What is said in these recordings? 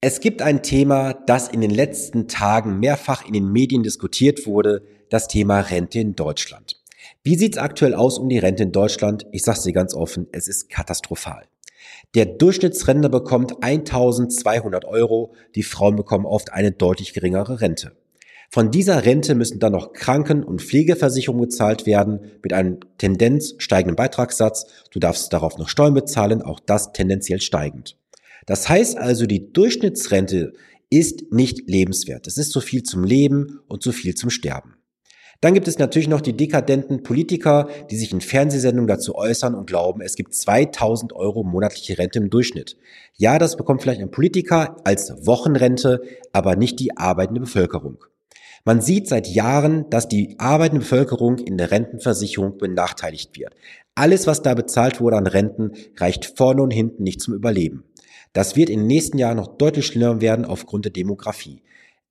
Es gibt ein Thema, das in den letzten Tagen mehrfach in den Medien diskutiert wurde, das Thema Rente in Deutschland. Wie sieht's aktuell aus um die Rente in Deutschland? Ich sage Sie ganz offen, es ist katastrophal. Der Durchschnittsrentner bekommt 1200 Euro, die Frauen bekommen oft eine deutlich geringere Rente. Von dieser Rente müssen dann noch Kranken- und Pflegeversicherungen gezahlt werden mit einem Tendenz steigenden Beitragssatz. Du darfst darauf noch Steuern bezahlen, auch das tendenziell steigend. Das heißt also, die Durchschnittsrente ist nicht lebenswert. Es ist zu viel zum Leben und zu viel zum Sterben. Dann gibt es natürlich noch die dekadenten Politiker, die sich in Fernsehsendungen dazu äußern und glauben, es gibt 2000 Euro monatliche Rente im Durchschnitt. Ja, das bekommt vielleicht ein Politiker als Wochenrente, aber nicht die arbeitende Bevölkerung. Man sieht seit Jahren, dass die arbeitende Bevölkerung in der Rentenversicherung benachteiligt wird. Alles, was da bezahlt wurde an Renten, reicht vorne und hinten nicht zum Überleben. Das wird in den nächsten Jahren noch deutlich schlimmer werden aufgrund der Demografie.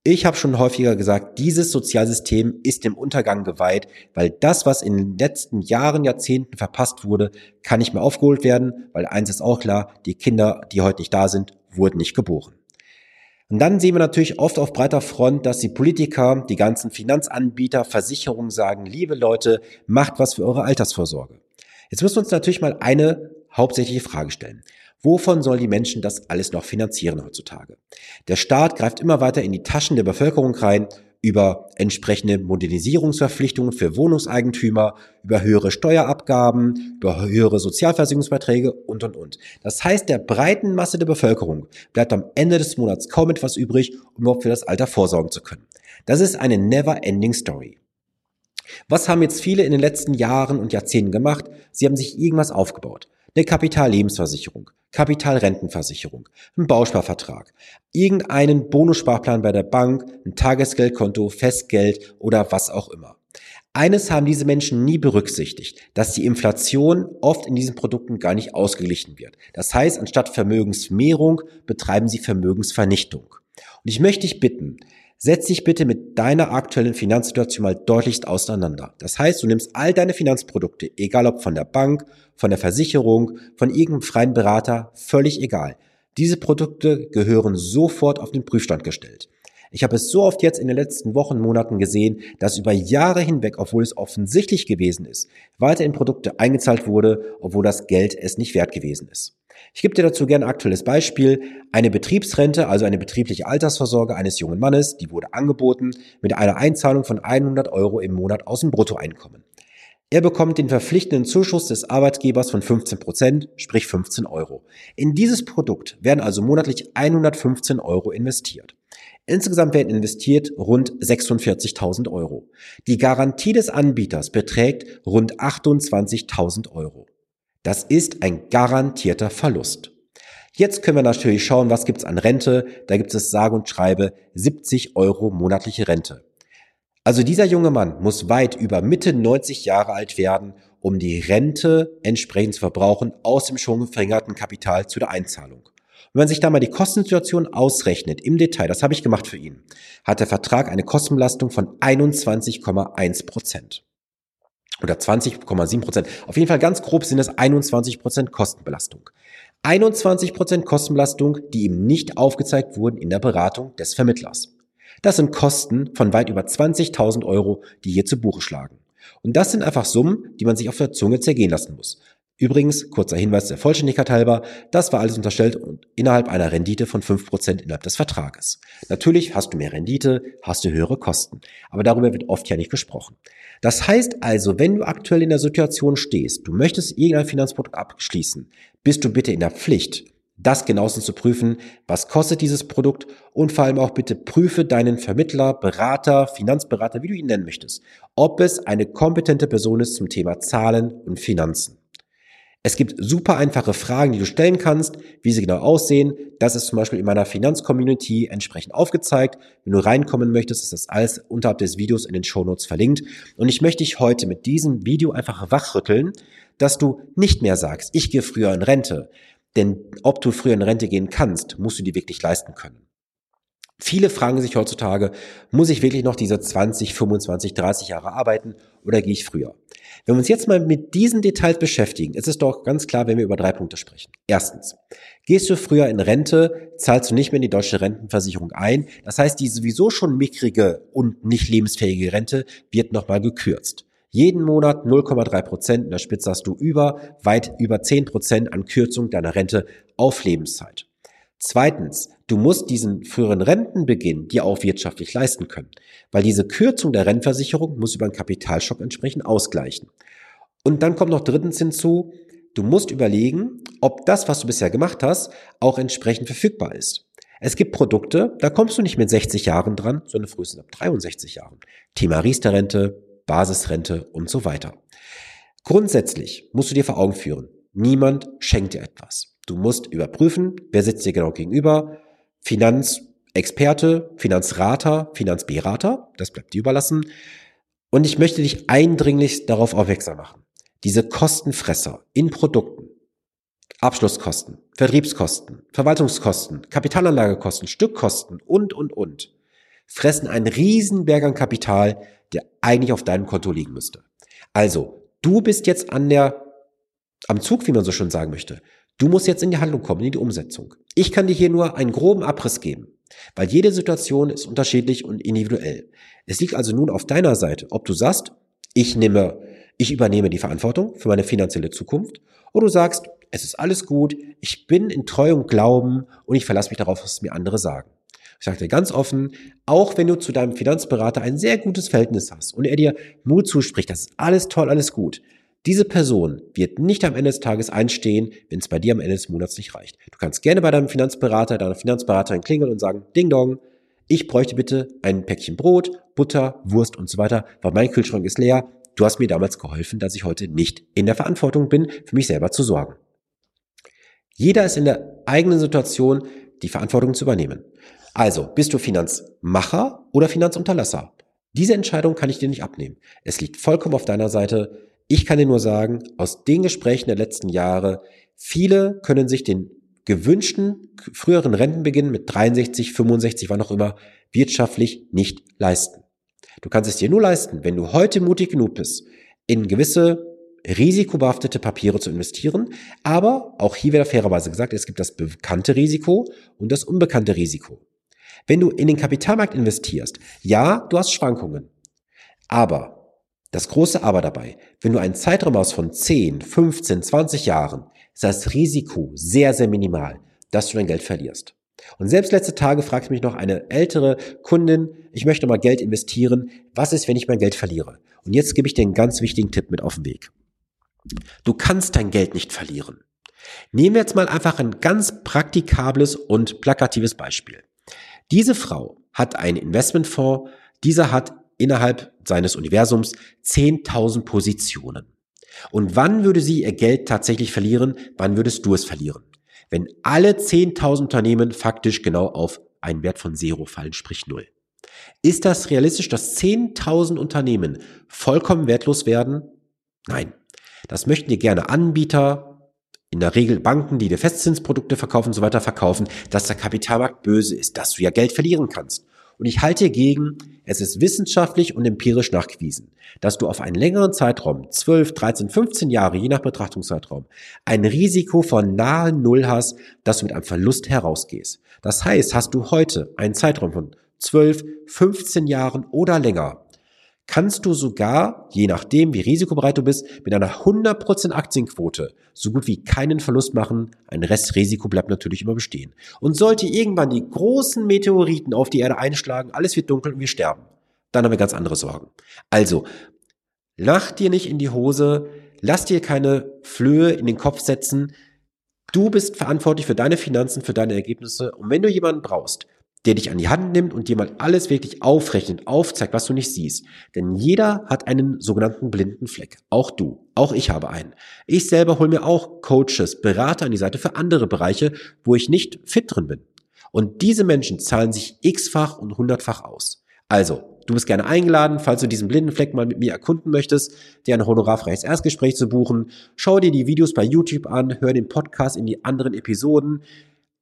Ich habe schon häufiger gesagt, dieses Sozialsystem ist dem Untergang geweiht, weil das, was in den letzten Jahren, Jahrzehnten verpasst wurde, kann nicht mehr aufgeholt werden, weil eins ist auch klar, die Kinder, die heute nicht da sind, wurden nicht geboren. Und dann sehen wir natürlich oft auf breiter Front, dass die Politiker, die ganzen Finanzanbieter, Versicherungen sagen, liebe Leute, macht was für eure Altersvorsorge. Jetzt müssen wir uns natürlich mal eine hauptsächliche Frage stellen. Wovon sollen die Menschen das alles noch finanzieren heutzutage? Der Staat greift immer weiter in die Taschen der Bevölkerung rein über entsprechende Modernisierungsverpflichtungen für Wohnungseigentümer, über höhere Steuerabgaben, über höhere Sozialversicherungsbeiträge und, und, und. Das heißt, der breiten Masse der Bevölkerung bleibt am Ende des Monats kaum etwas übrig, um überhaupt für das Alter vorsorgen zu können. Das ist eine never-ending Story. Was haben jetzt viele in den letzten Jahren und Jahrzehnten gemacht? Sie haben sich irgendwas aufgebaut eine Kapitallebensversicherung, Kapitalrentenversicherung, ein Bausparvertrag, irgendeinen Bonussparplan bei der Bank, ein Tagesgeldkonto, Festgeld oder was auch immer. Eines haben diese Menschen nie berücksichtigt, dass die Inflation oft in diesen Produkten gar nicht ausgeglichen wird. Das heißt, anstatt Vermögensmehrung betreiben sie Vermögensvernichtung. Und ich möchte dich bitten, setz dich bitte mit deiner aktuellen Finanzsituation mal deutlichst auseinander. Das heißt, du nimmst all deine Finanzprodukte, egal ob von der Bank, von der Versicherung, von irgendeinem freien Berater, völlig egal. Diese Produkte gehören sofort auf den Prüfstand gestellt. Ich habe es so oft jetzt in den letzten Wochen, Monaten gesehen, dass über Jahre hinweg, obwohl es offensichtlich gewesen ist, weiter in Produkte eingezahlt wurde, obwohl das Geld es nicht wert gewesen ist. Ich gebe dir dazu gerne ein aktuelles Beispiel. Eine Betriebsrente, also eine betriebliche Altersvorsorge eines jungen Mannes, die wurde angeboten mit einer Einzahlung von 100 Euro im Monat aus dem Bruttoeinkommen. Er bekommt den verpflichtenden Zuschuss des Arbeitgebers von 15 Prozent, sprich 15 Euro. In dieses Produkt werden also monatlich 115 Euro investiert. Insgesamt werden investiert rund 46.000 Euro. Die Garantie des Anbieters beträgt rund 28.000 Euro. Das ist ein garantierter Verlust. Jetzt können wir natürlich schauen, was gibt's an Rente. Da gibt es sage und schreibe 70 Euro monatliche Rente. Also dieser junge Mann muss weit über Mitte 90 Jahre alt werden, um die Rente entsprechend zu verbrauchen aus dem schon verringerten Kapital zu der Einzahlung. Wenn man sich da mal die Kostensituation ausrechnet im Detail, das habe ich gemacht für ihn, hat der Vertrag eine Kostenbelastung von 21,1 Prozent oder 20,7 Prozent. Auf jeden Fall ganz grob sind es 21 Prozent Kostenbelastung. 21 Prozent Kostenbelastung, die ihm nicht aufgezeigt wurden in der Beratung des Vermittlers. Das sind Kosten von weit über 20.000 Euro, die hier zu Buche schlagen. Und das sind einfach Summen, die man sich auf der Zunge zergehen lassen muss. Übrigens, kurzer Hinweis der Vollständigkeit halber, das war alles unterstellt und innerhalb einer Rendite von 5% innerhalb des Vertrages. Natürlich hast du mehr Rendite, hast du höhere Kosten. Aber darüber wird oft ja nicht gesprochen. Das heißt also, wenn du aktuell in der Situation stehst, du möchtest irgendein Finanzprodukt abschließen, bist du bitte in der Pflicht, das genauestens zu prüfen, was kostet dieses Produkt und vor allem auch bitte prüfe deinen Vermittler, Berater, Finanzberater, wie du ihn nennen möchtest, ob es eine kompetente Person ist zum Thema Zahlen und Finanzen. Es gibt super einfache Fragen, die du stellen kannst, wie sie genau aussehen. Das ist zum Beispiel in meiner Finanzcommunity entsprechend aufgezeigt. Wenn du reinkommen möchtest, ist das alles unterhalb des Videos in den Shownotes verlinkt. Und ich möchte dich heute mit diesem Video einfach wachrütteln, dass du nicht mehr sagst, ich gehe früher in Rente. Denn ob du früher in Rente gehen kannst, musst du dir wirklich leisten können. Viele fragen sich heutzutage, muss ich wirklich noch diese 20, 25, 30 Jahre arbeiten oder gehe ich früher? Wenn wir uns jetzt mal mit diesen Details beschäftigen, ist es doch ganz klar, wenn wir über drei Punkte sprechen. Erstens, gehst du früher in Rente, zahlst du nicht mehr in die deutsche Rentenversicherung ein. Das heißt, die sowieso schon mickrige und nicht lebensfähige Rente wird nochmal gekürzt. Jeden Monat 0,3 Prozent, in der Spitze hast du über, weit über 10 Prozent an Kürzung deiner Rente auf Lebenszeit. Zweitens, du musst diesen früheren Rentenbeginn dir auch wirtschaftlich leisten können, weil diese Kürzung der Rentenversicherung muss über einen Kapitalschock entsprechend ausgleichen. Und dann kommt noch drittens hinzu, du musst überlegen, ob das, was du bisher gemacht hast, auch entsprechend verfügbar ist. Es gibt Produkte, da kommst du nicht mit 60 Jahren dran, sondern frühestens ab 63 Jahren. Thema Riester-Rente, Basisrente und so weiter. Grundsätzlich musst du dir vor Augen führen, niemand schenkt dir etwas. Du musst überprüfen, wer sitzt dir genau gegenüber. Finanzexperte, Finanzrater, Finanzberater, das bleibt dir überlassen. Und ich möchte dich eindringlich darauf aufmerksam machen. Diese Kostenfresser in Produkten, Abschlusskosten, Vertriebskosten, Verwaltungskosten, Kapitalanlagekosten, Stückkosten und, und, und, fressen einen Riesenberg an Kapital, der eigentlich auf deinem Konto liegen müsste. Also, du bist jetzt an der, am Zug, wie man so schön sagen möchte. Du musst jetzt in die Handlung kommen, in die Umsetzung. Ich kann dir hier nur einen groben Abriss geben, weil jede Situation ist unterschiedlich und individuell. Es liegt also nun auf deiner Seite, ob du sagst, ich nehme, ich übernehme die Verantwortung für meine finanzielle Zukunft, oder du sagst, es ist alles gut, ich bin in Treu und Glauben und ich verlasse mich darauf, was mir andere sagen. Ich sage dir ganz offen, auch wenn du zu deinem Finanzberater ein sehr gutes Verhältnis hast und er dir Mut zuspricht, das ist alles toll, alles gut, diese Person wird nicht am Ende des Tages einstehen, wenn es bei dir am Ende des Monats nicht reicht. Du kannst gerne bei deinem Finanzberater, deiner Finanzberaterin klingeln und sagen, Ding Dong, ich bräuchte bitte ein Päckchen Brot, Butter, Wurst und so weiter, weil mein Kühlschrank ist leer. Du hast mir damals geholfen, dass ich heute nicht in der Verantwortung bin, für mich selber zu sorgen. Jeder ist in der eigenen Situation, die Verantwortung zu übernehmen. Also, bist du Finanzmacher oder Finanzunterlasser? Diese Entscheidung kann ich dir nicht abnehmen. Es liegt vollkommen auf deiner Seite. Ich kann dir nur sagen, aus den Gesprächen der letzten Jahre, viele können sich den gewünschten früheren Rentenbeginn mit 63, 65, wann auch immer, wirtschaftlich nicht leisten. Du kannst es dir nur leisten, wenn du heute mutig genug bist, in gewisse risikobehaftete Papiere zu investieren. Aber auch hier wird fairerweise gesagt, es gibt das bekannte Risiko und das unbekannte Risiko. Wenn du in den Kapitalmarkt investierst, ja, du hast Schwankungen. Aber das große Aber dabei, wenn du einen Zeitraum hast von 10, 15, 20 Jahren, ist das Risiko sehr, sehr minimal, dass du dein Geld verlierst. Und selbst letzte Tage fragte mich noch eine ältere Kundin, ich möchte mal Geld investieren, was ist, wenn ich mein Geld verliere? Und jetzt gebe ich dir einen ganz wichtigen Tipp mit auf den Weg. Du kannst dein Geld nicht verlieren. Nehmen wir jetzt mal einfach ein ganz praktikables und plakatives Beispiel. Diese Frau hat einen Investmentfonds, dieser hat innerhalb seines Universums 10.000 Positionen. Und wann würde sie ihr Geld tatsächlich verlieren? Wann würdest du es verlieren? Wenn alle 10.000 Unternehmen faktisch genau auf einen Wert von Zero fallen, sprich Null. Ist das realistisch, dass 10.000 Unternehmen vollkommen wertlos werden? Nein. Das möchten dir gerne Anbieter, in der Regel Banken, die dir Festzinsprodukte verkaufen und so weiter verkaufen, dass der Kapitalmarkt böse ist, dass du ja Geld verlieren kannst. Und ich halte gegen, es ist wissenschaftlich und empirisch nachgewiesen, dass du auf einen längeren Zeitraum, 12, 13, 15 Jahre, je nach Betrachtungszeitraum, ein Risiko von nahe Null hast, dass du mit einem Verlust herausgehst. Das heißt, hast du heute einen Zeitraum von 12, 15 Jahren oder länger, kannst du sogar, je nachdem, wie risikobereit du bist, mit einer 100% Aktienquote so gut wie keinen Verlust machen. Ein Restrisiko bleibt natürlich immer bestehen. Und sollte irgendwann die großen Meteoriten auf die Erde einschlagen, alles wird dunkel und wir sterben, dann haben wir ganz andere Sorgen. Also, lach dir nicht in die Hose, lass dir keine Flöhe in den Kopf setzen. Du bist verantwortlich für deine Finanzen, für deine Ergebnisse. Und wenn du jemanden brauchst, der dich an die Hand nimmt und dir mal alles wirklich aufrechnet, aufzeigt, was du nicht siehst. Denn jeder hat einen sogenannten blinden Fleck. Auch du. Auch ich habe einen. Ich selber hole mir auch Coaches, Berater an die Seite für andere Bereiche, wo ich nicht fit drin bin. Und diese Menschen zahlen sich x-fach und hundertfach aus. Also, du bist gerne eingeladen, falls du diesen blinden Fleck mal mit mir erkunden möchtest, dir ein honorarfreies Erstgespräch zu buchen. Schau dir die Videos bei YouTube an, hör den Podcast in die anderen Episoden.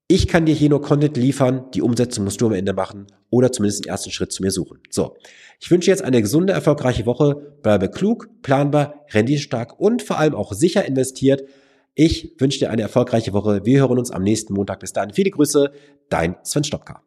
Ich kann dir hier nur Content liefern, die Umsetzung musst du am Ende machen oder zumindest den ersten Schritt zu mir suchen. So, ich wünsche jetzt eine gesunde, erfolgreiche Woche, bleibe klug, planbar, renditestark und vor allem auch sicher investiert. Ich wünsche dir eine erfolgreiche Woche. Wir hören uns am nächsten Montag. Bis dahin viele Grüße, dein Sven Stopka.